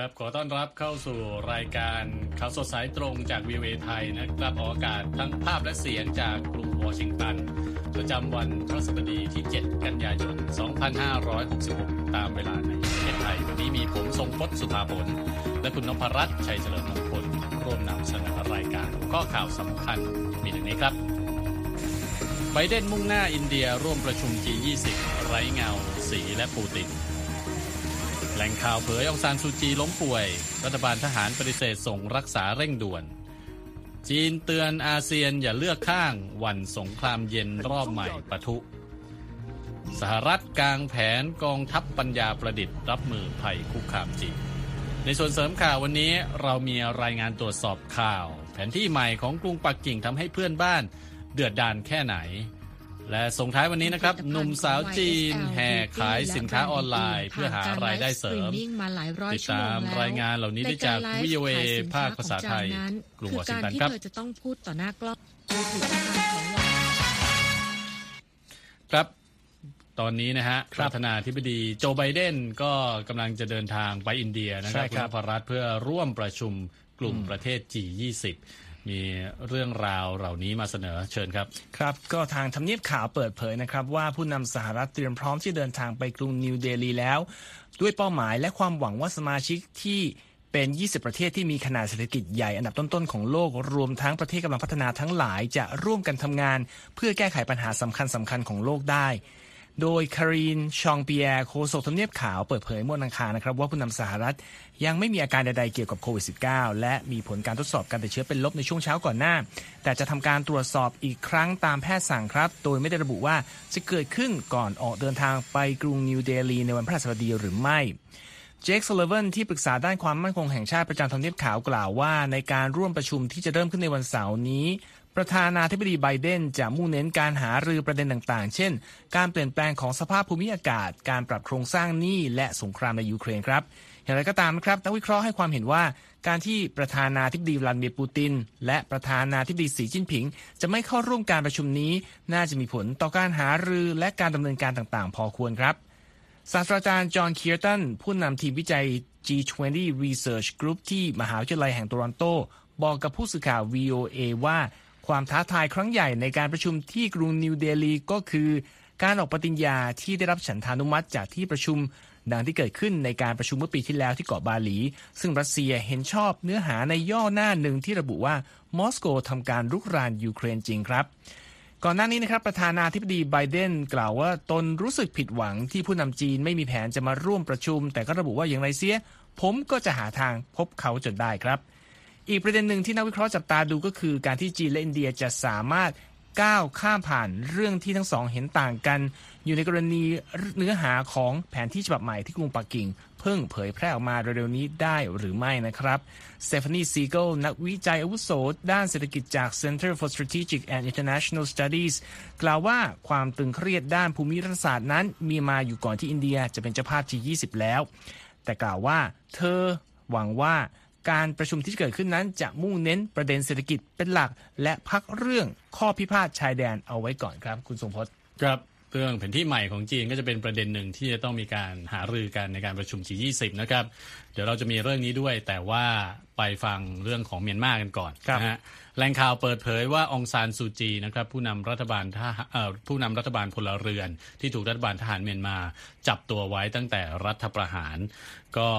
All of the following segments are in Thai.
ครับขอต้อนรับเข้าสู่รายการข่าวสดสายตรงจากวีเอไทยนะครับออกอากาศทั้งภาพและเสียงจากกรุงวอชิงตัน ประจำวันพฤหัสบดีที่ 7 กันยายน 2566 ตามเวลาในประเทศไทย วันนี้มีผมทรงพศสุธาผล และคุณนพรัตน์ชัยเฉลิมมงคลร่วมนำเสนอรายการข้อข่าวสำคัญมีดังนี้ครับไบเดนมุ่งหน้าอินเดียร่วมประชุม G20 ไร้เงา สีและปูติน หล่งข่าวเผยองซานซูจีล้มป่วย รัฐบาลทหารปฏิเสธส่งรักษาเร่งด่วน จีนเตือนอาเซียนอย่าเลือกข้างวันสงครามเย็นรอบใหม่ปะทุ สหรัฐกลางแผนกองทัพปัญญาประดิษฐ์ รับมือภัยคุกคามจีนในส่วนเสริมข่าววันนี้เรามีรายงานตรวจสอบข่าว แผนที่ใหม่ของกรุงปักกิ่งทำให้เพื่อนบ้าน เดือดดานแค่ไหน และส่งท้ายวันนี้นะครับหนุ่มสาวจีนแห่ขายสินค้าออนไลน์ เพื่อหารายได้เสริมมาหลายร้อยติดชั่วโมตางมแล้วรายงานเหล่านี้ได้จากแต่รไลฟ์วิโอเอขยสินภาค้คภาษาไทยของจนั้นกรุงคืวออชิงการตันที่ครับเธอจะต้องพูดต่อหน้ากล้องมือถือทางของวันครับตอนนี้นะฮะคปรับระธานาธิบดีโจไบเดนก็กำลังจะเดินทางไปอินเดียนะคใช่รับครับณภรัฐเพื่อร่วมประชุมกลุ่มประเทศ G20 มีเรื่องราวเหล่านี้มาเสนอเชิญครับ ครับ ก็ทางทำเนียบขาวเปิดเผยนะครับ ว่าผู้นำสหรัฐเตรียมพร้อมที่เดินทางไปกรุงนิวเดลีแล้ว ด้วยเป้าหมายและความหวังว่าสมาชิกที่เป็น 20 ประเทศที่มีขนาดเศรษฐกิจใหญ่อันดับต้นๆ ของโลก รวมทั้งประเทศกำลังพัฒนาทั้งหลาย จะร่วมกันทำงาน เพื่อแก้ไขปัญหาสำคัญสำคัญๆของโลกได้ โดยคารีน ฌอง-ปิแอร์โฆษกทำเนียบขาวเปิดเผยเมื่อวันอังคารนะครับว่าผู้นำสหรัฐยังไม่มีอาการใดๆเกี่ยวกับโควิด -19 และมีผลการทดสอบการติดเชื้อเป็นลบในช่วงเช้าก่อนหน้า แต่จะทำการตรวจสอบอีกครั้งตามแพทย์สั่งครับ โดยไม่ได้ระบุว่าจะเกิดขึ้นก่อนออกเดินทางไปกรุงนิวเดลีในวันพฤหัสบดีหรือไม่เจคซัลลิแวนที่ปรึกษาด้านความมั่นคงแห่งชาติประจำทำเนียบขาวกล่าวว่า ในการร่วมประชุมที่จะเริ่มขึ้นในวันเสาร์นี้ ประธานาธิบดีไบเดนจะมุ่งเน้นการหารือประเด็นต่างๆ เช่น การเปลี่ยนแปลงของสภาพภูมิอากาศ การปรับโครงสร้างหนี้และสงครามในยูเครนครับ อย่างไรก็ตามนะครับ นักวิเคราะห์ให้ความเห็นว่า การที่ประธานาธิบดีวลาดิเมียร์ปูติน และประธานาธิบดีสีจิ้นผิง จะไม่เข้าร่วมการประชุมนี้ น่าจะมีผลต่อการหารือและการดำเนินการต่างๆ พอควรครับศาสตราจารย์จอห์นเคียร์ตันผู้นำทีมวิจัย G20 Research Group ที่มหาวิทยาลัยแห่งโตรอนโต บอกกับผู้สื่อข่าว VOA ว่า ความท้าทายครั้งใหญ่ในการประชุมที่กรุงนิวเดลีก็คือ การออกปฏิญญาที่ได้รับฉันทานุมัติจากที่ประชุมดังที่เกิดขึ้นในการประชุมเมื่อปีที่แล้วที่เกาะบาหลี ซึ่งรัสเซียเห็นชอบเนื้อหาในย่อหน้าหนึ่งที่ระบุว่ามอสโกทำการรุกรานยูเครนจริงครับ ก่อนหน้านี้นะครับประธานาธิบดีไบเดนกล่าวว่าตนรู้สึกผิดหวังที่ผู้นำจีนไม่มีแผนจะมาร่วมประชุม แต่ก็ระบุว่าอย่างไรเสีย ผมก็จะหาทางพบเขาจนได้ครับ อีกประเด็นหนึ่งที่นักวิเคราะห์จับตาดูก็คือการที่จีนและอินเดียจะสามารถก้าวข้ามผ่านเรื่องที่ทั้งสองเห็นต่างกัน อยู่ในกรณีเนื้อหาของแผนที่ฉบับใหม่ที่กรุงปักกิ่ง เพิ่งเผยแพร่ออกมาเร็วๆนี้ได้หรือไม่นะครับสเตฟานีซีเกิลนักวิจัยอาวุโสด้านเศรษฐกิจจาก Center for Strategic and International Studies กล่าวว่าความตึงเครียดด้านภูมิรัฐศาสตร์นั้น มีมาอยู่ก่อนที่อินเดียจะเป็นเจ้าภาพ G20 แล้ว แต่กล่าวว่าเธอหวังว่า การประชุมที่จะเกิดขึ้นนั้นจะมุ่งเน้นประเด็นเศรษฐกิจเป็นหลัก และพักเรื่องข้อพิพาทชายแดนเอาไว้ก่อนครับ คุณทรงพจน์ครับเรื่องแผนที่ใหม่ของจีนก็จะเป็นประเด็นหนึ่งที่จะต้องมีการหารือกันในการประชุม G20 นะครับ เดี๋ยวเราจะมีเรื่องนี้ด้วยแต่ว่าไปฟังเรื่องของเมียนมากันก่อนครับนะฮะแหล่งข่าวเปิดเผยว่าองซานซูจีนะครับผู้นำรัฐบาลทหารเอ่อผู้นำรัฐบาลพลเรือน ที่ถูกรัฐบาลทหารเมียนมา จับตัวไว้ตั้งแต่รัฐประหาร ก็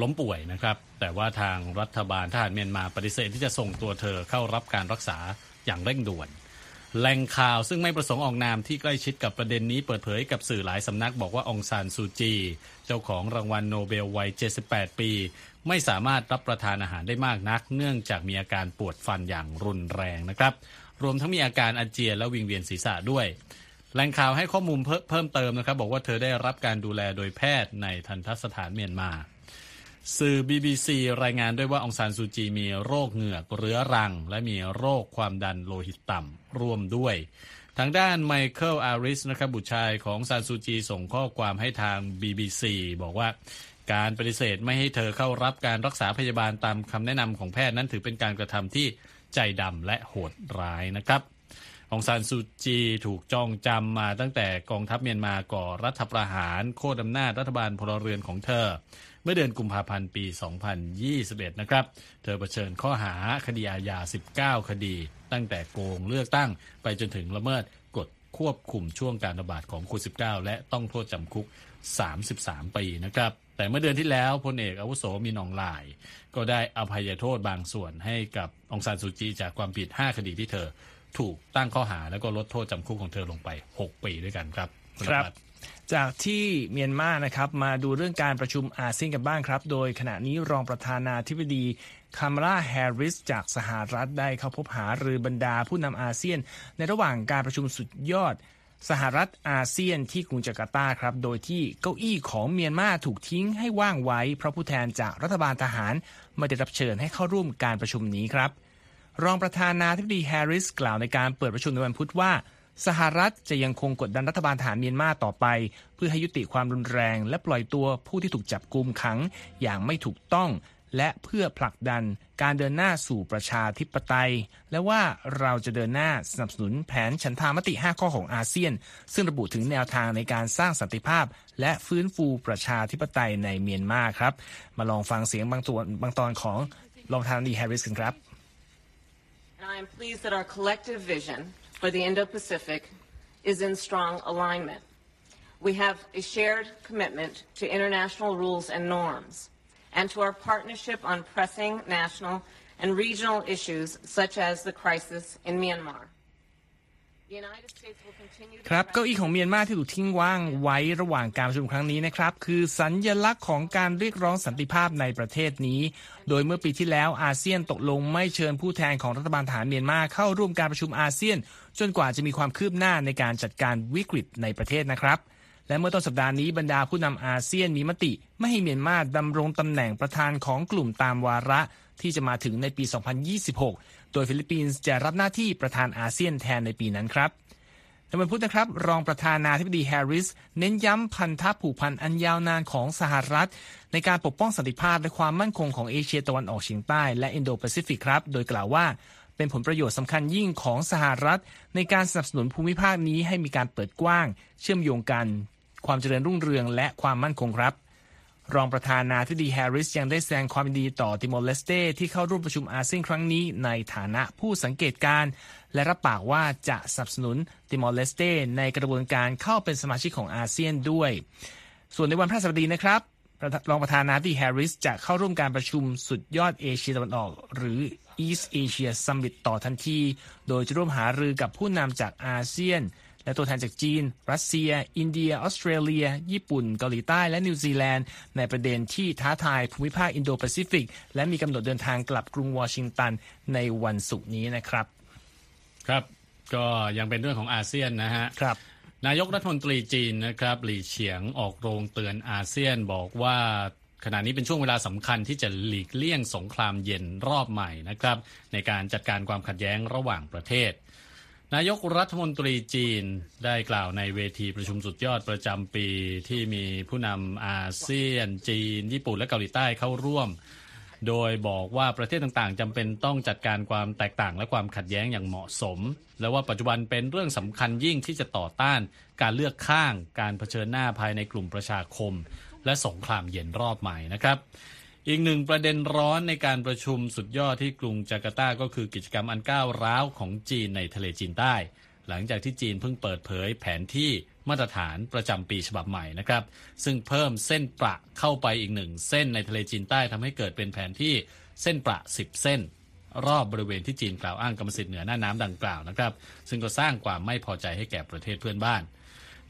ล้มป่วยนะครับ แต่ว่าทางรัฐบาลทหารเมียนมาปฏิเสธที่จะส่งตัวเธอเข้ารับการรักษาอย่างเร่งด่วนแหล่งข่าวซึ่งไม่ประสงค์ออกนามที่ใกล้ชิดกับประเด็นนี้เปิดเผยกับสื่อหลายสำนักบอกว่าองซานซูจี เจ้าของรางวัลโนเบลวัย 78 ปี ไม่สามารถรับประทานอาหารได้มากนัก เนื่องจากมีอาการปวดฟันอย่างรุนแรงนะครับ รวมทั้งมีอาการอาเจียนและวิงเวียนศีรษะด้วย แหล่งข่าวให้ข้อมูลเพิ่มเติมนะครับ บอกว่าเธอได้รับการดูแลโดยแพทย์ในทันตสถานเมียนมา สื่อ BBC รายงานด้วยว่าองซานซูจีมีโรคเหงือกเรื้อรัง และมีโรคความดันโลหิตต่ำร่วมด้วย ทางด้านไมเคิลอาริสนะครับบุตรชายของซานซูจีส่งข้อความให้ทาง BBC บอกว่าการปฏิเสธไม่ให้เธอเข้ารับการรักษาพยาบาลตามคำแนะนำของแพทย์นั้นถือเป็นการกระทำที่ใจดำและโหดร้ายนะครับองซานซูจีถูกจองจำมาตั้งแต่กองทัพเมียนมาก่อรัฐประหาร โค่นอำนาจรัฐบาลพลเรือนของเธอ เมื่อเดือนกุมภาพันธ์ปี 2021 นะครับ เธอเผชิญข้อหาคดีอาญา 19 คดี ตั้งแต่โกงเลือกตั้งไปจนถึงละเมิดกฎควบคุมช่วงการระบาดของโควิด -19 และต้องโทษจำคุก 33 ปีนะครับ แต่เมื่อเดือนที่แล้วพลเอกอาวุโสมีนองลาย ก็ได้อภัยโทษบางส่วนให้กับองซานซูจีจากความผิด 5 คดีที่เธอถูกตั้งข้อหาแล้วก็ลดโทษจำคุกของเธอลงไป 6 ปีด้วยกันครับครับ จากที่เมียนมานะครับมาดูเรื่องการประชุมอาเซียนกันบ้างครับ โดยขณะนี้รองประธานาธิบดีคามาลาแฮร์ริสจากสหรัฐได้เข้าพบหารือบรรดาผู้นำอาเซียน ในระหว่างการประชุมสุดยอด สหรัฐอาเซียนที่กรุงจาการ์ตาครับ โดยที่เก้าอี้ของเมียนมาถูกทิ้งให้ว่างไว้ เพราะผู้แทนจากรัฐบาลทหารไม่ได้รับเชิญให้เข้าร่วมการประชุมนี้ครับ รองประธานาธิบดีแฮร์ริสกล่าวในการเปิดประชุมในวันพุธว่า สหรัฐจะยังคงกดดันรัฐบาลทหารเมียนมาต่อไป เพื่อให้ยุติความรุนแรง และปล่อยตัวผู้ที่ถูกจับกุมขังอย่างไม่ถูกต้อง และเพื่อผลักดันการเดินหน้าสู่ประชาธิปไตย และว่าเราจะเดินหน้าสนับสนุนแผนฉันทามติ 5 ข้อของอาเซียน ซึ่งระบุถึงแนวทางในการสร้างสันติภาพ และฟื้นฟูประชาธิปไตยในเมียนมาครับ มาลองฟังเสียงบางตัวบางตอนของรองประธานดีแฮร์ริสกันครับ And I am pleased that our collective vision for the Indo-Pacific is in strong alignment. We have a shared commitment to international rules and norms and to our partnership on pressing national and regional issues such as the crisis in Myanmar. ครับ press- เก้าอี้ของเมียนมาที่ถูกทิ้งว่างไว้ระหว่างการประชุมครั้งนี้นะครับ คือสัญญลักษณ์ของการเรียกร้องสันติภาพในประเทศนี้ โดยเมื่อปีที่แล้วอาเซียนตกลงไม่เชิญผู้แทนของรัฐบาลทหารเมียนมาเข้าร่วมการประชุมอาเซียน จนกว่าจะมีความคืบหน้าในการจัดการวิกฤตในประเทศนะครับ และเมื่อต้นสัปดาห์นี้บรรดาผู้นำอาเซียนมีมติ ไม่ให้เมียนมาดำรงตำแหน่งประธานของกลุ่มตามวาระที่จะมาถึงในปี 2026 โดยฟิลิปปินส์จะรับหน้าที่ประธานอาเซียนแทนในปีนั้นครับในวันพุธนะครับ รองประธานาธิบดีแฮร์ริส เน้นย้ำพันธะผูกพันอันยาวนานของสหรัฐ ในการปกป้องสันติภาพและความมั่นคงของเอเชียตะวันออกเฉียงใต้และอินโดแปซิฟิกครับ โดยกล่าวว่าเป็นผลประโยชน์สำคัญยิ่งของสหรัฐ ในการสนับสนุนภูมิภาคนี้ให้มีการเปิดกว้าง เชื่อมโยงกัน ความเจริญรุ่งเรืองและความมั่นคงครับ รองประธานาธิบดีแฮร์ริสยังได้แสดงความยินดีต่อติมอร์เลสเตที่เข้าร่วมประชุมอาเซียนครั้งนี้ในฐานะผู้สังเกตการณ์และรับปากว่าจะสนับสนุนติมอร์เลสเตในกระบวนการเข้าเป็นสมาชิกของอาเซียนด้วย ส่วนในวันพฤหัสบดีนะครับระธานรองประธานาธิบดีแฮร์ริสจะเข้าร่วมการประชุมสุดยอดเอเชียตะวันออก หรือ East Asia Summit ต่อทันที โดยจะร่วมหารือกับผู้นำจากอาเซียน และตัวแทนจากจีน รัสเซีย อินเดีย ออสเตรเลีย ญี่ปุ่น เกาหลีใต้ และนิวซีแลนด์ ในประเด็นที่ท้าทายภูมิภาคอินโดแปซิฟิก และมีกำหนดเดินทางกลับกรุงวอชิงตันในวันศุกร์นี้นะครับ ครับ ก็ยังเป็นเรื่องของอาเซียนนะฮะ ครับ นายกรัฐมนตรีจีนนะครับ หลี่เฉียงออกโรงเตือนอาเซียนบอกว่าขณะนี้เป็นช่วงเวลาสำคัญที่จะหลีกเลี่ยงสงครามเย็นรอบใหม่นะครับ ในการจัดการความขัดแย้งระหว่างประเทศ นายกรัฐมนตรีจีนได้กล่าวในเวทีประชุมสุดยอดประจำปีที่มีผู้นำอาเซียน จีน ญี่ปุ่นและเกาหลีใต้เข้าร่วม โดยบอกว่าประเทศต่างๆจำเป็นต้องจัดการความแตกต่างและความขัดแย้งอย่างเหมาะสม และว่าปัจจุบันเป็นเรื่องสำคัญยิ่งที่จะต่อต้าน การเลือกข้างการเผชิญหน้าภายในกลุ่มประชาคม และสงครามเย็นรอบใหม่นะครับ อีกหนึ่งประเด็นร้อนในการประชุมสุดยอดที่กรุงจาการ์ตาก็คือกิจกรรมอันก้าวร้าวของจีนในทะเลจีนใต้ หลังจากที่จีนเพิ่งเปิดเผยแผนที่มาตรฐานประจำปีฉบับใหม่นะครับ ซึ่งเพิ่มเส้นประเข้าไปอีกหนึ่งเส้นในทะเลจีนใต้ทำให้เกิดเป็นแผนที่เส้นประ 10 เส้น รอบบริเวณที่จีนกล่าวอ้างกรรมสิทธิ์เหนือน่านน้ำดังกล่าวนะครับ ซึ่งก็สร้างความไม่พอใจให้แก่ประเทศเพื่อนบ้าน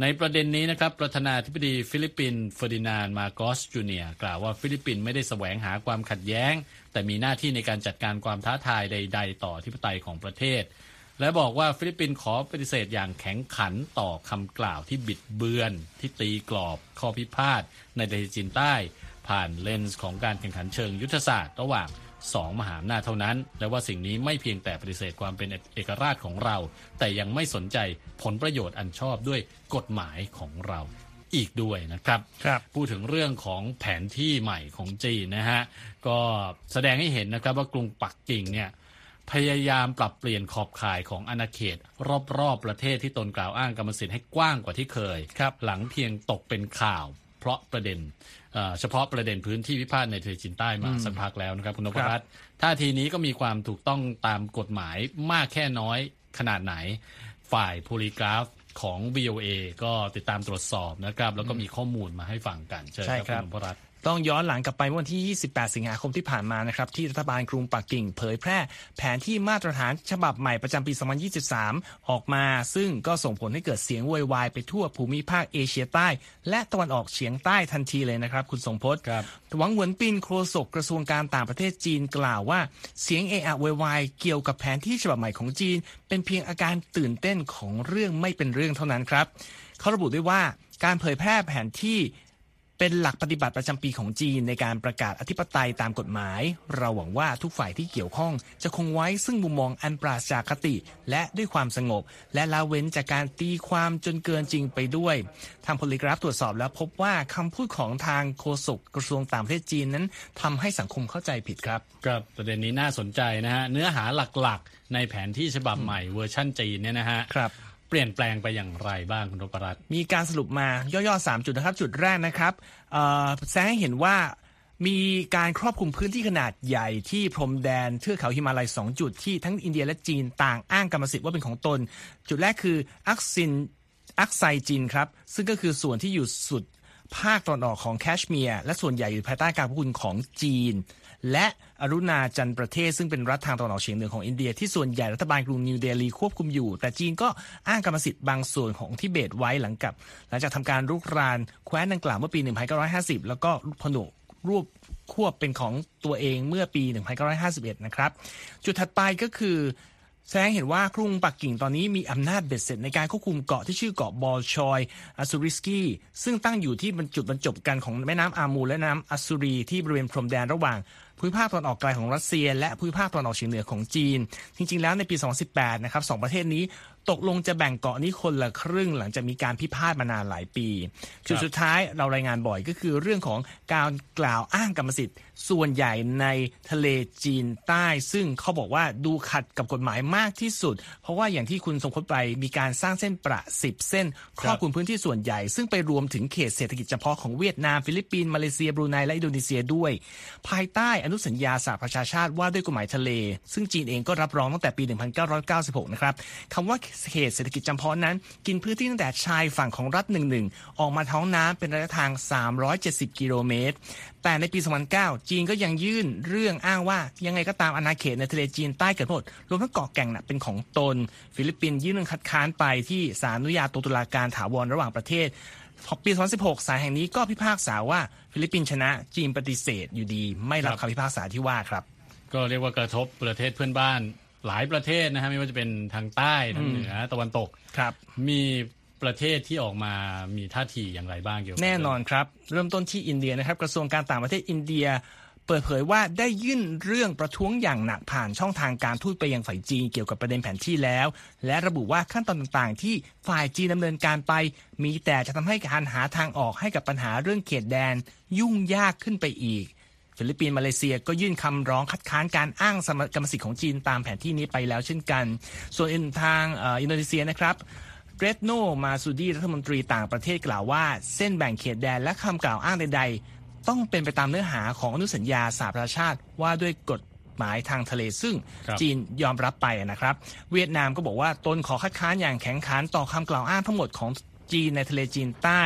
ในประเด็นนี้นะครับประธานาธิบดีฟิลิปปินส์เฟอร์ดินานด์ มาร์กอสจูเนียร์กล่าวว่าฟิลิปปินส์ไม่ได้แสวงหาความขัดแย้ง แต่มีหน้าที่ในการจัดการความท้าทายใด ๆ ต่ออธิปไตยของประเทศ และบอกว่าฟิลิปปินส์ขอปฏิเสธอย่างแข็งขันต่อคำกล่าวที่บิดเบือน ที่ตีกรอบ ข้อพิพาทในทะเลจีนใต้ ผ่านเลนส์ของการแข่งขันเชิงยุทธศาสตร์ ระหว่าง สองมหาอำนาจเท่านั้น และว่าสิ่งนี้ไม่เพียงแต่ปฏิเสธความเป็นเอกราชของเรา แต่ยังไม่สนใจผลประโยชน์อันชอบด้วยกฎหมายของเราอีกด้วยนะครับครับพูดถึงเรื่องของแผนที่ใหม่ของจีนนะฮะ ก็แสดงให้เห็นนะครับว่ากรุงปักกิ่งเนี่ยพพยายามปรับเปลี่ยนขอบข่ายของอาณาเขต รอบๆประเทศที่ตนกล่าวอ้างกรรมสิทธิ์ให้กว้างกว่าที่เคยครับหลังเพียงตกเป็นข่าว เพราะประเด็น เอ่อเฉพาะประเด็นพื้นที่พิพาทในทะเลจีนใต้มาสักพักแล้วนะครับคุณนพรัตน์ท่าทีนี้ก็มีความถูกต้องตามกฎหมายมากแค่น้อยขนาดไหน ฝ่ายโพลีกราฟของ VOA ก็ติดตามตรวจสอบนะครับ แล้วก็มีข้อมูลมาให้ฟังกันเชิญใช่ครับครับคุณนพรัตน์ ต้องย้อนหลังกลับไปเมื่อวันที่ 28 สิงหาคมที่ผ่านมานะครับที่รัฐบาลกรุงปักกิ่งเผยแพร่แผนที่มาตรฐานฉบับใหม่ประจำปี 2023 ออกมา ซึ่งก็ส่งผลให้เกิดเสียงโวยวายไปทั่วภูมิภาคเอเชียใต้ และตะวันออกเฉียงใต้ทันทีเลยนะครับคุณสงพจน์ครับหวังเหวินปินโฆษกกระทรวงการต่างประเทศจีนกล่าวว่า เสียงเอะอะโวยวายเกี่ยวกับแผนที่ฉบับใหม่ของจีน เป็นเพียงอาการตื่นเต้นของเรื่องไม่เป็นเรื่องเท่านั้นครับเขาระบุด้วยว่าการเผยแพร่แผนที่ เป็นหลักปฏิบัติประจำปีของจีนในการประกาศอธิปไตยตามกฎหมาย เราหวังว่าทุกฝ่ายที่เกี่ยวข้องจะคงไว้ซึ่งมุมมองอันปราศจากอคติ และด้วยความสงบ และละเว้นจากการตีความจนเกินจริงไปด้วยทาง Polygraph ตรวจสอบแล้วพบว่าคำพูดของทางโฆษกกระทรวงต่างประเทศจีนนั้นทำให้สังคมเข้าใจผิดครับครับประเด็นนี้น่าสนใจนะฮะเนื้อหาหลักๆ ในแผนที่ฉบับใหม่เวอร์ชั่นจีนเนี่ยนะฮะครับ เปลี่ยนแปลงไปอย่างไรบ้างคุณนพรัตมีการสรุปมาย่อๆ 3 จุดนะครับ จุดแรกนะครับแสดงให้เห็นว่ามีการครอบคลุมพื้นที่ขนาดใหญ่ที่พรมแดนเทือกเขาฮิมาลัย 2 จุดที่ทั้งอินเดียและจีนต่างอ้างกรรมสิทธิ์ว่าเป็นของตน จุดแรกคืออักซินอักไซจินครับ ซึ่งก็คือส่วนที่อยู่สุดภาคตะวันออกของแคชเมียร์และส่วนใหญ่อยู่ภายใต้การควบคุมของจีน และอรุณาจัลประเทศซึ่งเป็นรัฐทางตะวันออกเฉียงเหนือของอินเดียที่ส่วนใหญ่รัฐบาลกรุงนิวเดลีควบคุมอยู่ แต่จีนก็อ้างกรรมสิทธิ์บางส่วนของทิเบตไว้หลังกับหลังจากทำการรุกรานแคว้นดังกล่าวเมื่อปี 1950 แล้วก็ผนวกรวบควบเป็นของตัวเองเมื่อปี 1951 นะครับ จุดถัดไปก็คือแสดงเห็นว่ากรุงปักกิ่งตอนนี้มีอำนาจเบ็ดเสร็จในการควบคุมเกาะที่ชื่อเกาะบอลชอยอสซูริสกีซึ่งตั้งอยู่ที่บรรจุดบรรจบกันของแม่น้ำอามูลและน้ำอสซูรีที่บริเวณพรมแดนระหว่าง ภูมิภาคตอนออกไกลของรัสเซีย และภูมิภาคตอนออกเฉียงเหนือของจีน จริง ๆ แล้วในปี 2018 นะครับสองประเทศนี้ ตกลงจะแบ่งเกาะนี้คนละครึ่งหลังจากมีการพิพาทมานานหลายปีจุดสุดท้ายเรารายงานบ่อยก็คือเรื่องของการกล่าวอ้างกรรมสิทธิ์ ส่วนใหญ่ในทะเลจีนใต้ ซึ่งเขาบอกว่าดูขัดกับกฎหมายมากที่สุด เพราะว่าอย่างที่คุณสมพจน์ไปมีการสร้างเส้นประสิบเส้น ครอบคลุมพื้นที่ส่วนใหญ่ ซึ่งไปรวมถึงเขตเศรษฐกิจเฉพาะของเวียดนามฟิลิปปินส์มาเลเซียบรูไนและอินโดนีเซียด้วย ภายใต้อนุสัญญาสหประชาชาติว่าด้วยกฎหมายทะเล ซึ่งจีนเองก็รับรองตั้งแต่ปี 1996 นะครับคำว่าเขตเศรษฐกิจจำเพาะนั้น กินพื้นที่ตั้งแต่ชายฝั่งของรัฐหนึ่งๆออกมาท้องน้ำเป็นระยะทาง 370 กิโลเมตร แต่ในปี 2009 จีนก็ยังยื่นเรื่องอ้างว่ายังไงก็ตามอาณาเขตในทะเลจีนใต้เกือบหมดรวมทั้งเกาะแก่งน่ะเป็นของตน ฟิลิปปินส์ยื่นเรื่องคัดค้านไปที่ศาลอนุญาโตตุลาการถาวรระหว่างประเทศพอปี 2016 ศาลแห่งนี้ก็พิพากษาว่าฟิลิปปินส์ชนะจีนปฏิเสธอยู่ดี ไม่รับคำพิพากษาที่ว่าครับ ก็เรียกว่ากระทบประเทศเพื่อนบ้าน หลายประเทศนะฮะไม่ว่าจะเป็นทางใต้ทางเหนือตะวันตกครับ มีประเทศที่ออกมามีท่าทีอย่างไรบ้างเกี่ยวกับแน่นอนครับ เริ่มต้นที่อินเดียนะครับ กระทรวงการต่างประเทศอินเดีย เปิดเผยว่าได้ยื่นเรื่องประท้วงอย่างหนักผ่านช่องทางการทูตไปยังฝ่ายจีนเกี่ยวกับประเด็นแผนที่แล้ว และระบุว่าขั้นตอนต่างๆ ที่ฝ่ายจีนดำเนินการไป มีแต่จะทำให้การหาทางออกให้กับปัญหาเรื่องเขตแดน ยุ่งยากขึ้นไปอีก ฟิลิปปินส์มาเลเซียก็ยื่นคำร้องคัดค้านการอ้างสมกรรมสิทธิ์ของจีนตามแผนที่นี้ไปแล้วเช่นกัน ส่วนอื่นทางเอ่ออินโดนีเซียนะครับเร็ตโนมาร์ซูดีรัฐมนตรีต่างประเทศกล่าวว่า เส้นแบ่งเขตแดนและคำกล่าวอ้างใด ๆ ต้องเป็นไปตามเนื้อหาของอนุสัญญาสหประชาชาติว่าด้วยกฎหมายทางทะเลซึ่งครับจีนยอมรับไปนะครับ เวียดนามก็บอกว่าตนขอคัดค้านอย่างแข็งขันต่อคำกล่าวอ้างทั้งหมดของจีนในทะเลจีนใต้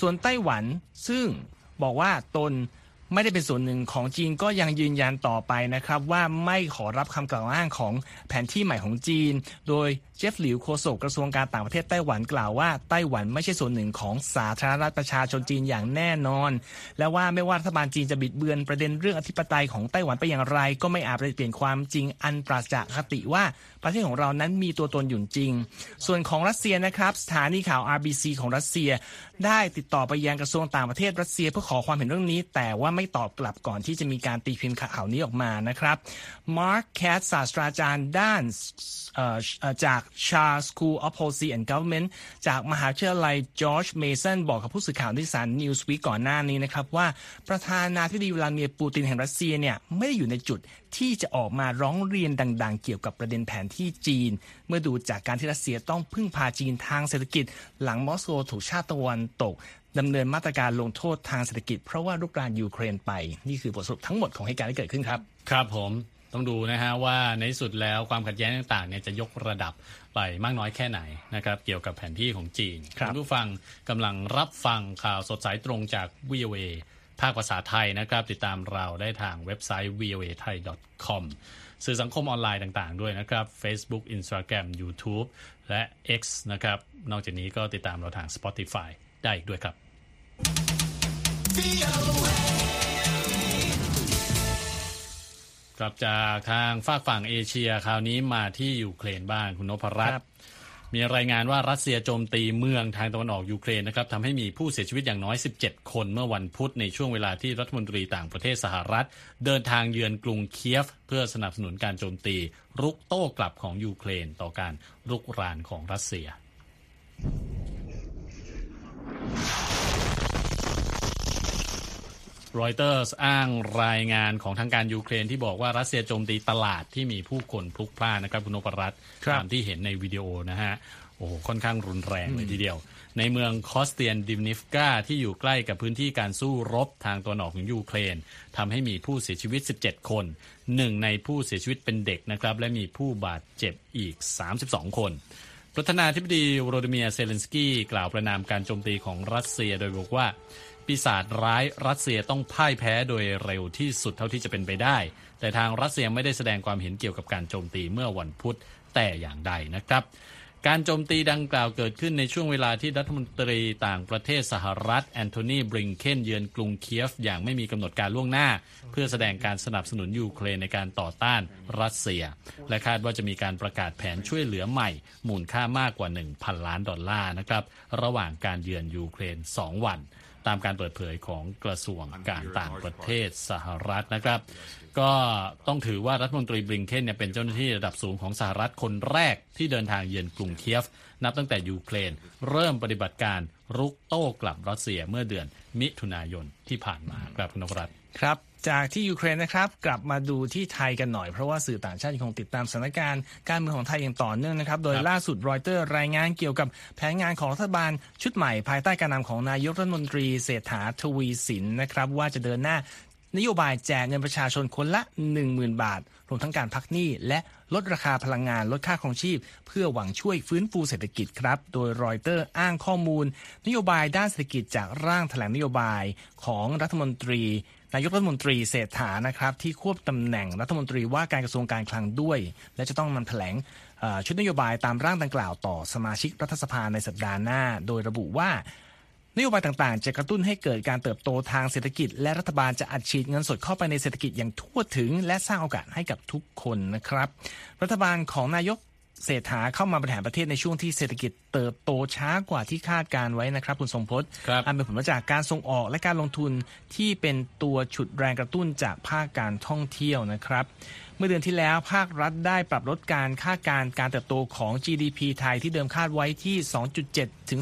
ส่วนไต้หวันซึ่งบอกว่าตน ไม่ได้เป็นส่วนหนึ่งของจีนก็ยังยืนยันต่อไปนะครับว่าไม่ขอรับคำกล่าวอ้างของแผนที่ใหม่ของจีน โดย เจฟฟหลิวโฆษกกระทรวงการต่างประเทศไต้หวันกล่าวว่าไต้หวันไม่ใช่ส่วนหนึ่งของสาธารณรัฐประชาชนจีนอย่างแน่นอน และว่าไม่ว่ารัฐบาลจีนจะบิดเบือนประเด็นเรื่องอธิปไตยของไต้หวันไปอย่างไร ก็ไม่อาจเปลี่ยนความจริงอันปราศจากคติว่าประเทศของเรานั้นมีตัวตนอยู่จริง ส่วนของรัสเซียนะครับสถานีข่าว RBC ของรัสเซีย ได้ติดต่อไปยังกระทรวงต่างประเทศรัสเซียเพื่อขอความเห็นเรื่องนี้ แต่ว่าไม่ตอบกลับก่อนที่จะมีการตีพิมพ์ข่าวนี้ออกมานะครับมาร์คแคทซ์ศาสตราจารย์ด้านจาก Schar School of Policy and Government จากมหาวิทยาลัย George Mason บอกกับผู้สื่อข่าวนิตยสาร Newsweek ก่อนหน้านี้นะครับว่าประธานาธิบดีวลาดิเมียร์ปูตินแห่งรัสเซียเนี่ยไม่ได้อยู่ในจุดที่จะออกมาร้องเรียนดัง ๆ เกี่ยวกับประเด็นแผนที่จีน เมื่อดูจากการที่รัสเซียต้องพึ่งพาจีนทางเศรษฐกิจ หลังมอสโกถูกชาติตะวันตกดำเนินมาตรการลงโทษทางเศรษฐกิจ เพราะว่ารุกรานยูเครนไป นี่คือบทสรุปทั้งหมดของเหตุการณ์ที่เกิดขึ้นครับ ครับผมต้องดูนะฮะว่าในสุดแล้วความขัดแย้งต่างๆเนี่ยจะยกระดับ ไปมากน้อยแค่ไหนนะครับเกี่ยวกับแผนที่ของจีนครับณผู้ฟังกำลังรับฟังข่าวสดสายตรงจาก VOA ภาคภาษาไทยนะครับ ติดตามเราได้ทางเว็บไซต์ voathai.com สื่อสังคมออนไลน์ต่างๆด้วยนะครับ Facebook Instagram YouTube และ X นะครับ นอกจากนี้ก็ติดตามเราทาง Spotify ได้อีกด้วยครับ กลับจากทางฝากฝั่งเอเชียคราวนี้มาที่ยูเครนบ้างคุณนพรัตน์ครับมีรายงานว่ารัสเซียโจมตีเมืองทางตะวันออกยูเครนนะครับทำให้มีผู้เสียชีวิตอย่างน้อย 17 คนเมื่อวันพุธในช่วงเวลาที่รัฐมนตรีต่างประเทศสหรัฐ เดินทางเยือนกรุงเคียฟ เพื่อสนับสนุนการโจมตี รุกโต้กลับของยูเครนต่อการรุกรานของรัสเซีย รอยเตอร์สอ้างรายงานของทางการยูเครนที่บอกว่ารัสเซียโจมตีตลาดที่มีผู้คนพลุกพล่านนะครับคุณนพรัตน์ครับตามที่เห็นในวิดีโอนะฮะโอ้โหค่อนข้างรุนแรงเลยทีเดียว ในเมืองคอสเตียนตินิฟกาที่อยู่ใกล้กับพื้นที่การสู้รบทางตะวันออกของยูเครนทำให้มีผู้เสียชีวิต 17 คนหนึ่งในผู้เสียชีวิตเป็นเด็กนะครับ และมีผู้บาดเจ็บอีก 32 คนประธานาธิบดีโวโลดิเมียร์เซเลนสกี้กล่าวประณามการโจมตีของรัสเซียโดยบอกว่า ปีศาจร้ายรัสเซียต้องพ่ายแพ้โดยเร็วที่สุดเท่าที่จะเป็นไปได้ แต่ทางรัสเซียไม่ได้แสดงความเห็นเกี่ยวกับการโจมตีเมื่อวันพุธแต่อย่างใดนะครับ การโจมตีดังกล่าวเกิดขึ้นในช่วงเวลาที่รัฐมนตรีต่างประเทศสหรัฐ แอนโทนีบริงเคนเยือนกรุงเคียฟอย่างไม่มีกำหนดการล่วงหน้า เพื่อแสดงการสนับสนุนยูเครนในการต่อต้านรัสเซีย และคาดว่าจะมีการประกาศแผนช่วยเหลือใหม่ มูลค่ามากกว่า 1,000 ล้านดอลลาร์นะครับระหว่างการเยือนยูเครน 2 วัน ตามการเปิดเผยของกระทรวงการต่างประเทศสหรัฐนะครับ ก็ต้องถือว่ารัฐมนตรีบริงเคนเนี่ยเป็นเจ้าหน้าที่ระดับสูงของสหรัฐคนแรกที่เดินทางเยือนกรุงเคียฟ นับตั้งแต่ยูเครน เริ่มปฏิบัติการรุกโต้กลับรัสเซียเมื่อเดือนมิถุนายนที่ผ่านมาครับคุณนรัตครับ จากที่ยูเครนนะครับกลับมาดูที่ไทยกันหน่อยเพราะว่าสื่อต่างชาติยังคงติดตามสถานการณ์การเมืองของไทยอย่างต่อเนื่องนะครับ โดยล่าสุดรอยเตอร์รายงานเกี่ยวกับแผนงานของรัฐบาลชุดใหม่ภายใต้การนำของนายกรัฐมนตรีเศรษฐาทวีสินนะครับ ว่าจะเดินหน้านโยบายแจกเงินประชาชนคนละ 10,000 บาท รวมทั้งการพักหนี้และลดราคาพลังงานลดค่าครองชีพ เพื่อหวังช่วยฟื้นฟูเศรษฐกิจครับ โดยรอยเตอร์อ้างข้อมูล นโยบายด้านเศรษฐกิจจากร่างแถลงนโยบายของรัฐมนตรี นายกรัฐมนตรีเศรษฐานะครับที่ควบตำแหน่งรัฐมนตรีว่าการกระทรวงการคลังด้วย และจะต้องนำแถลงชุดนโยบายตามร่างดังกล่าวต่อสมาชิกรัฐสภาในสัปดาห์หน้า โดยระบุว่านโยบายต่างๆ จะกระตุ้นให้เกิดการเติบโตทางเศรษฐกิจ และรัฐบาลจะอัดฉีดเงินสดเข้าไปในเศรษฐกิจอย่างทั่วถึง และสร้างโอกาสให้กับทุกคนนะครับ รัฐบาลของนายก เศรษฐาเข้ามาบริหารประเทศในช่วงที่เศรษฐกิจเติบโตช้ากว่าที่คาดการไว้นะครับ คุณทรงพจน์ครับอันเป็นผลมาจากการส่งออกและการลงทุนที่เป็นตัวฉุดแรงกระตุ้นจากภาคการท่องเที่ยวนะครับเมื่อเดือนที่แล้วภาครัฐได้ปรับลดการคาดการณ์การเติบโตของ GDP ไทยที่เดิมคาดไว้ที่ 2.7 ถึง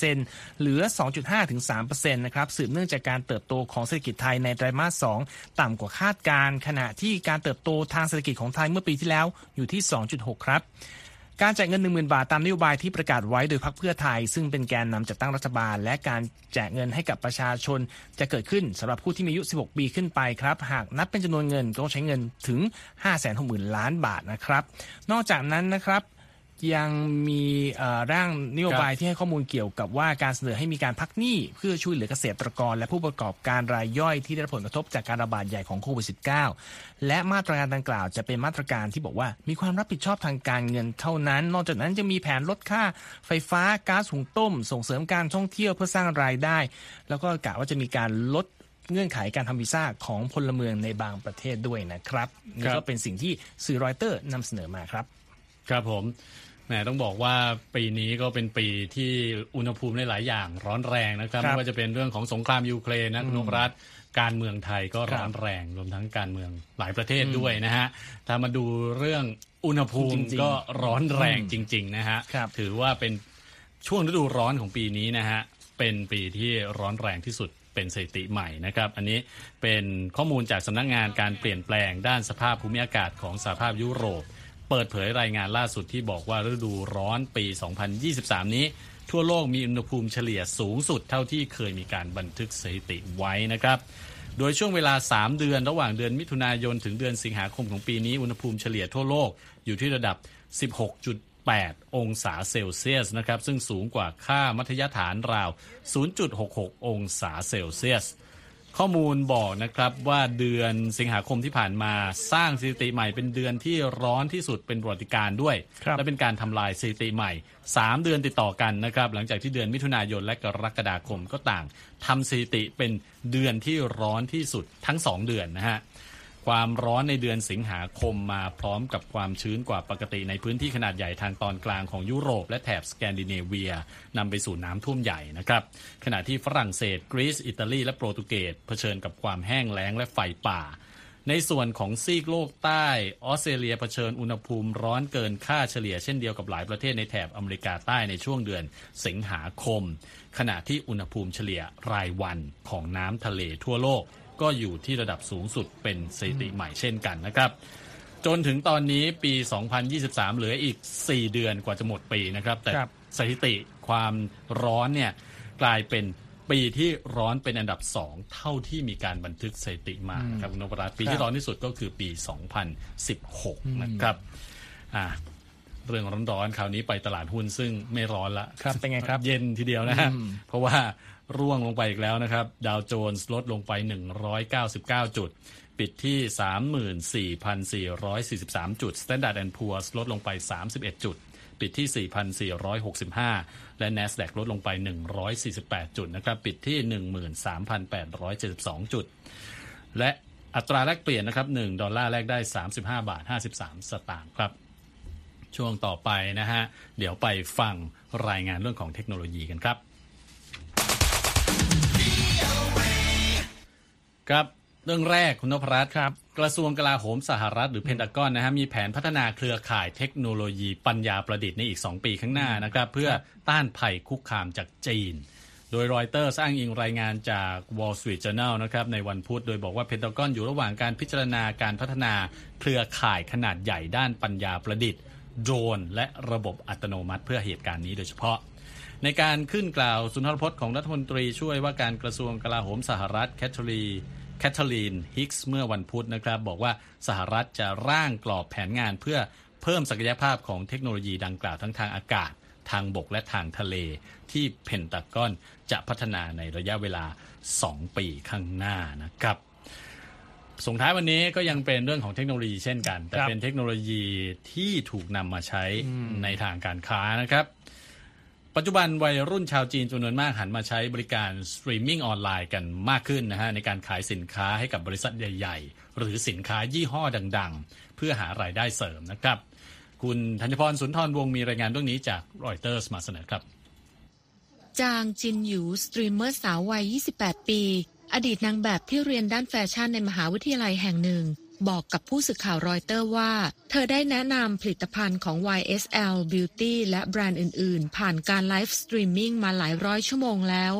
3.7%เหลือ 2.5 ถึง 3%นะครับสืบเนื่องจากการเติบโตของเศรษฐกิจไทยในไตรมาส 2 ต่ำกว่าคาดการณ์ขณะที่การเติบโตทางเศรษฐกิจของไทยเมื่อปีที่แล้วอยู่ที่ 2.6 ครับ การจ่ายเงิน 10,000 บาทตามนโยบายที่ประกาศไว้โดยพรรคเพื่อไทย ซึ่งเป็นแกนนำจัดตั้งรัฐบาล และการแจกเงินให้กับประชาชน จะเกิดขึ้นสำหรับผู้ที่มีอายุ 16 ปีขึ้นไปครับ หากนับเป็นจำนวนเงินก็ต้องใช้เงินถึง 560,000 ล้านบาทนะครับ นอกจากนั้นนะครับ ยังมีร่างนโยบายที่ให้ข้อมูลเกี่ยวกับว่าการเสนอให้มีการพักหนี้เพื่อช่วยเหลือเกษตรกร และผู้ประกอบการรายย่อยที่ได้รับผลกระทบจากการระบาดใหญ่ของโควิด -19 และมาตรการดังกล่าวจะเป็นมาตรการที่บอกว่า มีความรับผิดชอบทางการเงินเท่านั้น นอกจากนั้นจะมีแผนลดค่าไฟฟ้าก๊าซหุงต้ม ส่งเสริมการท่องเที่ยวเพื่อสร้างรายได้ แล้วก็กะว่าจะมีการลดเงื่อนไขการทำวีซ่าของพลเมืองในบางประเทศด้วยนะครับนี่ก็เป็นสิ่งที่สื่อรอยเตอร์นำเสนอมาครับ ครับผม มต้องบอกว่าปีนี้ก็เป็นปีที่อุณหภูมิหลายอย่างร้อนแรงนะครับครับไม่ว่าจะเป็นเรื่องของสงครามยูเครนนะคุณนพรัตน์การเมืองไทยก็ครับร้อนแรงรวมทั้งการเมืองหลายประเทศด้วยนะฮะถ้ามาดูเรื่องอุณหภูมิจริงๆก็ร้อนแรงจริง ๆ นะฮะครับถือว่าเป็นช่วงฤดูร้อนของปีนี้นะฮะเป็นปีที่ร้อนแรงที่สุดเป็นสถิติใหม่นะครับ อันนี้เป็นข้อมูลจากสำนักงานการเปลี่ยนแปลงด้านสภาพภูมิอากาศของสหภาพยุโรป เปิดเผยรายงานล่าสุดที่บอกว่าฤดูร้อนปี 2023 นี้ ทั่วโลกมีอุณหภูมิเฉลี่ยสูงสุดเท่าที่เคยมีการบันทึกสถิติไว้นะครับ โดยช่วงเวลา 3 เดือนระหว่างเดือนมิถุนายนถึงเดือนสิงหาคมของปีนี้อุณหภูมิเฉลี่ยทั่วโลกอยู่ที่ระดับ 16.8 องศาเซลเซียสนะครับซึ่งสูงกว่าค่ามัธยฐานราว 0.66 องศาเซลเซียส ข้อมูลบอกนะครับว่าเดือนสิงหาคมที่ผ่านมาสร้างสถิติใหม่เป็นเดือนที่ร้อนที่สุดเป็นประวัติการณ์ด้วยครับและเป็นการทำลายสถิติใหม่ 3 เดือนติดต่อกันนะครับ หลังจากที่เดือนมิถุนายนและกรกฎาคมก็ต่างทำสถิติเป็นเดือนที่ร้อนที่สุดทั้ง 2 เดือนนะฮะ ความร้อนในเดือนสิงหาคมมาพร้อมกับความชื้นกว่าปกติในพื้นที่ขนาดใหญ่ทางตอนกลางของยุโรปและแถบสแกนดิเนเวียนำไปสู่น้ำท่วมใหญ่นะครับขณะที่ฝรั่งเศสกรีซอิตาลีและโปรตุเกสเผชิญกับความแห้งแล้งและไฟป่า ในส่วนของซีกโลกใต้ออสเตรเลียเผชิญอุณหภูมิร้อนเกินค่าเฉลี่ยเช่นเดียวกับหลายประเทศในแถบอเมริกาใต้ในช่วงเดือนสิงหาคม ขณะที่อุณหภูมิเฉลี่ยรายวันของน้ำทะเลทั่วโลก ก็อยู่ที่ระดับสูงสุดเป็นสถิติใหม่เช่นกันนะครับ จนถึงตอนนี้ปี 2023 เหลืออีก 4 เดือนกว่าจะหมดปีนะครับ แต่ครับสถิติความร้อนเนี่ยกลายเป็นปีที่ร้อนเป็นอันดับ 2 เท่าที่มีการบันทึกสถิติมานะครับคุณนพรัตน์ปีครัที่บร้อนที่สุดก็คือปี 2016 นะครับอ่าเรื่องร้อนๆคราวนี้ไปตลาดหุ้นซึ่งไม่ร้อนละครับเป็นไงครับ เย็นทีเดียวนะฮะเพราะว่า ร่วงลงไปอีกแล้วนะครับ ดาวโจนส์ลดลงไป 199 จุด ปิดที่ 34,443 จุด Standard Poor's ลดลงไป 31 จุด ปิดที่ 4,465 และ NASDAQ ลดลงไป 148 จุดนะครับ ปิดที่ 13,872 จุด และอัตราแลกเปลี่ยนนะครับ 1 ดอลลาร์แลกได้ 35 บาท 53 สตางค์ครับ ช่วงต่อไปนะฮะ เดี๋ยวไปฟังรายงานเรื่องของเทคโนโลยีกันครับ ครับเรื่องแรกคุณนพรัตน์ครับกระทรวงกลาโหมสหรัฐหรือเพนทากอนนะฮะมีแผนพัฒนาเครือข่ายเทคโนโลยีปัญญาประดิษฐ์ในอีก 2 ปีข้างหน้านะครับ เพื่อต้านภัยคุกคามจากจีน โดยรอยเตอร์อ้างอิงรายงานจาก Wall Street Journal นะครับในวันพุธโดยบอกว่าเพนทากอนอยู่ระหว่างการพิจารณาการพัฒนาเครือข่ายขนาดใหญ่ด้านปัญญาประดิษฐ์ โดรนและระบบอัตโนมัติเพื่อเหตุการณ์นี้โดยเฉพาะ ในการขึ้นกล่าวสุนทรพจน์ของรัฐมนตรีช่วยว่าการกระทรวงกลาโหมสหรัฐแคทเธอรีแคทเธอรีนฮิกส์เมื่อวันพุธนะครับ บอกว่าสหรัฐจะร่างกรอบแผนงานเพื่อเพิ่มศักยภาพของเทคโนโลยีดังกล่าวทั้งทางอากาศ ทางบกและทางทะเล ที่เพนทากอนจะพัฒนาในระยะเวลา 2 ปีข้างหน้านะครับส่งท้ายวันนี้ก็ยังเป็นเรื่องของเทคโนโลยีเช่นกัน แต่เป็นเทคโนโลยีที่ถูกนำมาใช้ในทางการค้านะครับ ปัจจุบันวัยรุ่นชาวจีนจำนวนมากหันมาใช้บริการสตรีมมิ่งออนไลน์กันมากขึ้นนะฮะในการขายสินค้าให้กับบริษัทใหญ่ ๆ หรือสินค้ายี่ห้อดัง ๆ เพื่อหารายได้เสริมนะครับ คุณธัญพรสุนทรวงศ์มีรายงานเรื่องนี้จากรอยเตอร์สมาเสนอครับ จางจินหยูสตรีมเมอร์สาววัย 28 ปี อดีตนางแบบที่เรียนด้านแฟชั่นในมหาวิทยาลัยแห่งหนึ่ง บอกกับผู้สื่อข่าวรอยเตอร์ว่า เธอได้แนะนำผลิตภัณฑ์ของ YSL Beauty และแบรนด์อื่น ๆ ผ่านการไลฟ์สตรีมมิ่งมาหลายร้อยชั่วโมงแล้ว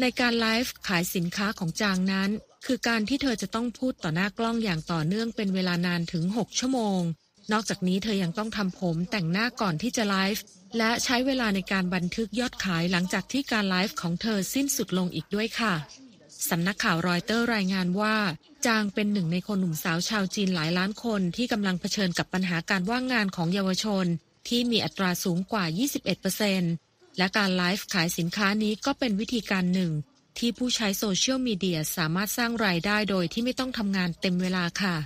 ในการไลฟ์ขายสินค้าของจางนั้น คือการที่เธอจะต้องพูดต่อหน้ากล้องอย่างต่อเนื่องเป็นเวลานานถึง 6 ชั่วโมง นอกจากนี้เธอยังต้องทำผมแต่งหน้าก่อนที่จะไลฟ์และใช้เวลาในการบันทึกยอดขายหลังจากที่การไลฟ์ของเธอสิ้นสุดลงอีกด้วยค่ะ สำนักข่าวรอยเตอร์รายงานว่า จางเป็นหนึ่งในคนหนุ่มสาวชาวจีนหลายล้านคนที่กำลังเผชิญกับปัญหาการว่างงานของเยาวชน ที่มีอัตราสูงกว่า 21%และการไลฟ์ขายสินค้านี้ก็เป็นวิธีการหนึ่ง ที่ผู้ใช้โซเชียลมีเดียสามารถสร้างรายได้โดยที่ไม่ต้องทำงานเต็มเวลาค่ะ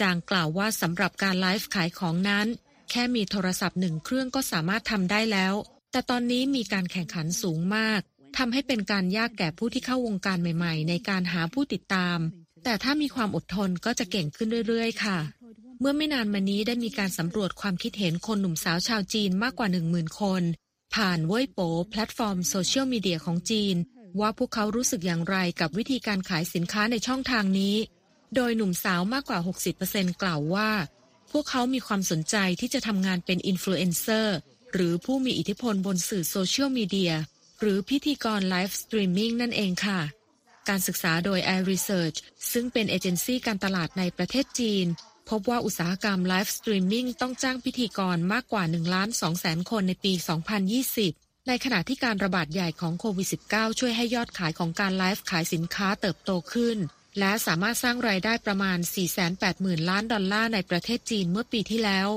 จางกล่าวว่าสำหรับการไลฟ์ขายของนั้น แค่มีโทรศัพท์หนึ่งเครื่องก็สามารถทำได้แล้ว แต่ตอนนี้มีการแข่งขันสูงมาก ทำให้เป็นการยากแก่ผู้ที่เข้าวงการใหม่ ๆ ในการหาผู้ติดตาม แต่ถ้ามีความอดทนก็จะเก่งขึ้นเรื่อยๆ ค่ะ เมื่อไม่นานมานี้ได้มีการสำรวจความคิดเห็นคนหนุ่มสาวชาวจีนมากกว่า 10,000 คน ผ่านเว่ยป๋อแพลตฟอร์มโซเชียลมีเดียของจีน ว่าพวกเขารู้สึกอย่างไรกับวิธีการขายสินค้าในช่องทางนี้ โดยหนุ่มสาวมากกว่า 60%กล่าวว่า พวกเขามีความสนใจที่จะทำงานเป็นอินฟลูเอนเซอร์หรือผู้มีอิทธิพลบนสื่อโซเชียลมีเดีย หรือพิธีกรไลฟ์สตรีมมิ่งนั่นเองค่ะ การศึกษาโดย iResearch ซึ่งเป็นเอเจนซี่การตลาดในประเทศจีน พบว่าอุตสาหกรรมไลฟ์สตรีมมิ่งต้องจ้างพิธีกรมากกว่า1ล้าน2แสนคนในปี 2020 ในขณะที่การระบาดใหญ่ของโควิด -19 ช่วยให้ยอดขายของการไลฟ์ขายสินค้าเติบโตขึ้น และสามารถสร้างรายได้ประมาณ 480,000 ล้านดอลลาร์ในประเทศจีนเมื่อปีที่แล้ว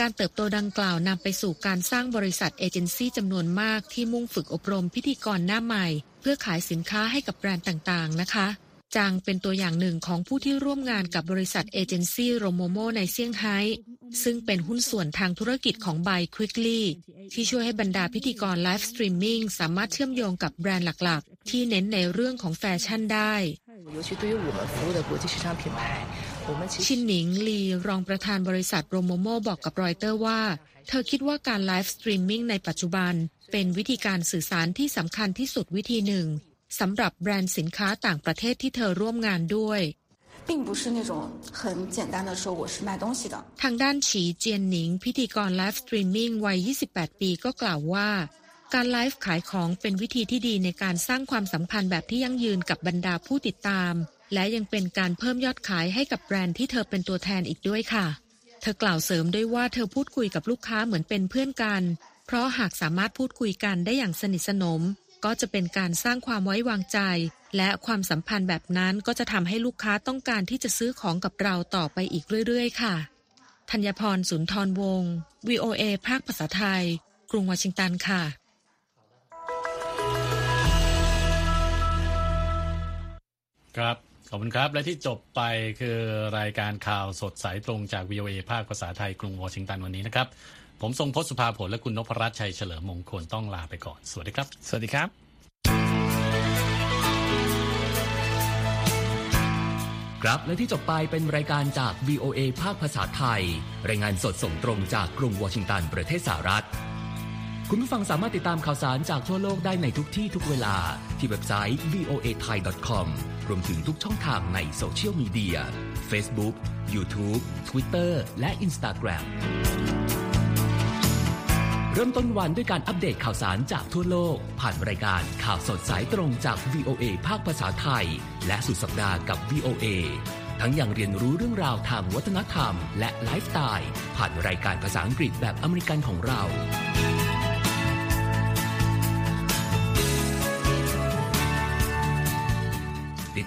การเติบโตดังกล่าวนำไปสู่การสร้างบริษัทเอเจนซี่จำนวนมากที่มุ่งฝึกอบรมพิธีกรหน้าใหม่ เพื่อขายสินค้าให้กับแบรนด์ต่างๆนะคะ จางเป็นตัวอย่างหนึ่งของผู้ที่ร่วมงานกับบริษัทเอเจนซี่โรโมโมในเซี่ยงไฮ้ซึ่งเป็นหุ้นส่วนทางธุรกิจของไบควิกลี่ที่ช่วยให้บรรดาพิธีกรไลฟ์สตรีมมิ่งสามารถเชื่อมโยงกับแบรนด์หลักๆ ที่เน้นในเรื่องของแฟชั่นได้尤其对于我们服务的国际市场品牌 ชินหนิงลีรองประธานบริษัท RoMomo บอกกับรอยเตอร์ว่า เธอคิดว่าการไลฟ์สตรีมมิ่งในปัจจุบัน เป็นวิธีการสื่อสารที่สำคัญที่สุดวิธีหนึ่งสำหรับแบรนด์สินค้าต่างประเทศที่เธอร่วมงานด้วยทางด้านฉีเจียนหนิง พิธีกรไลฟ์สตรีมมิ่งวัย 28 ปีก็กล่าวว่า การไลฟ์ขายของเป็นวิธีที่ดีในการสร้างความสัมพันธ์แบบที่ยั่งยืนกับบรรดาผู้ติดตาม และยังเป็นการเพิ่มยอดขายให้กับแบรนด์ที่เธอเป็นตัวแทนอีกด้วยค่ะ เธอกล่าวเสริมด้วยว่าเธอพูดคุยกับลูกค้าเหมือนเป็นเพื่อนกัน เพราะหากสามารถพูดคุยกันได้อย่างสนิทสนม ก็จะเป็นการสร้างความไว้วางใจ และความสัมพันธ์แบบนั้นก็จะทำให้ลูกค้าต้องการที่จะซื้อของกับเราต่อไปอีกเรื่อยๆ ค่ะธัญพรสุนทรวงศ์ VOA ภาคภาษาไทย กรุงวอชิงตันค่ะครับ ขอบคุณครับ และที่จบไปคือรายการข่าวสดสายตรงจาก VOA ภาคภาษาไทยกรุงวอชิงตันวันนี้นะครับ ผมทรงพศสุภาผลและคุณนพรัชชัยเฉลิมมงคลต้องลาไปก่อน สวัสดีครับ สวัสดีครับครับและที่จบไปเป็นรายการจาก VOA ภาคภาษาไทย รายงานสดส่งตรงจากกรุงวอชิงตันประเทศสหรัฐ คุณผู้ฟังสามารถติดตามข่าวสารจากทั่วโลกได้ในทุกที่ทุกเวลาที่เว็บไซต์ voa thai com รวมถึงทุกช่องทางในโซเชียลมีเดีย Facebook YouTube Twitter และ Instagram เริ่มต้นวันด้วยการอัปเดตข่าวสารจากทั่วโลก ผ่านรายการข่าวสดสายตรงจาก VOA ภาคภาษาไทย และสุดสัปดาห์กับ VOA ทั้งยังเรียนรู้เรื่องราวทางวัฒนธรรม และไลฟ์สไตล์ ผ่านรายการภาษาอังกฤษแบบอเมริกันของเรา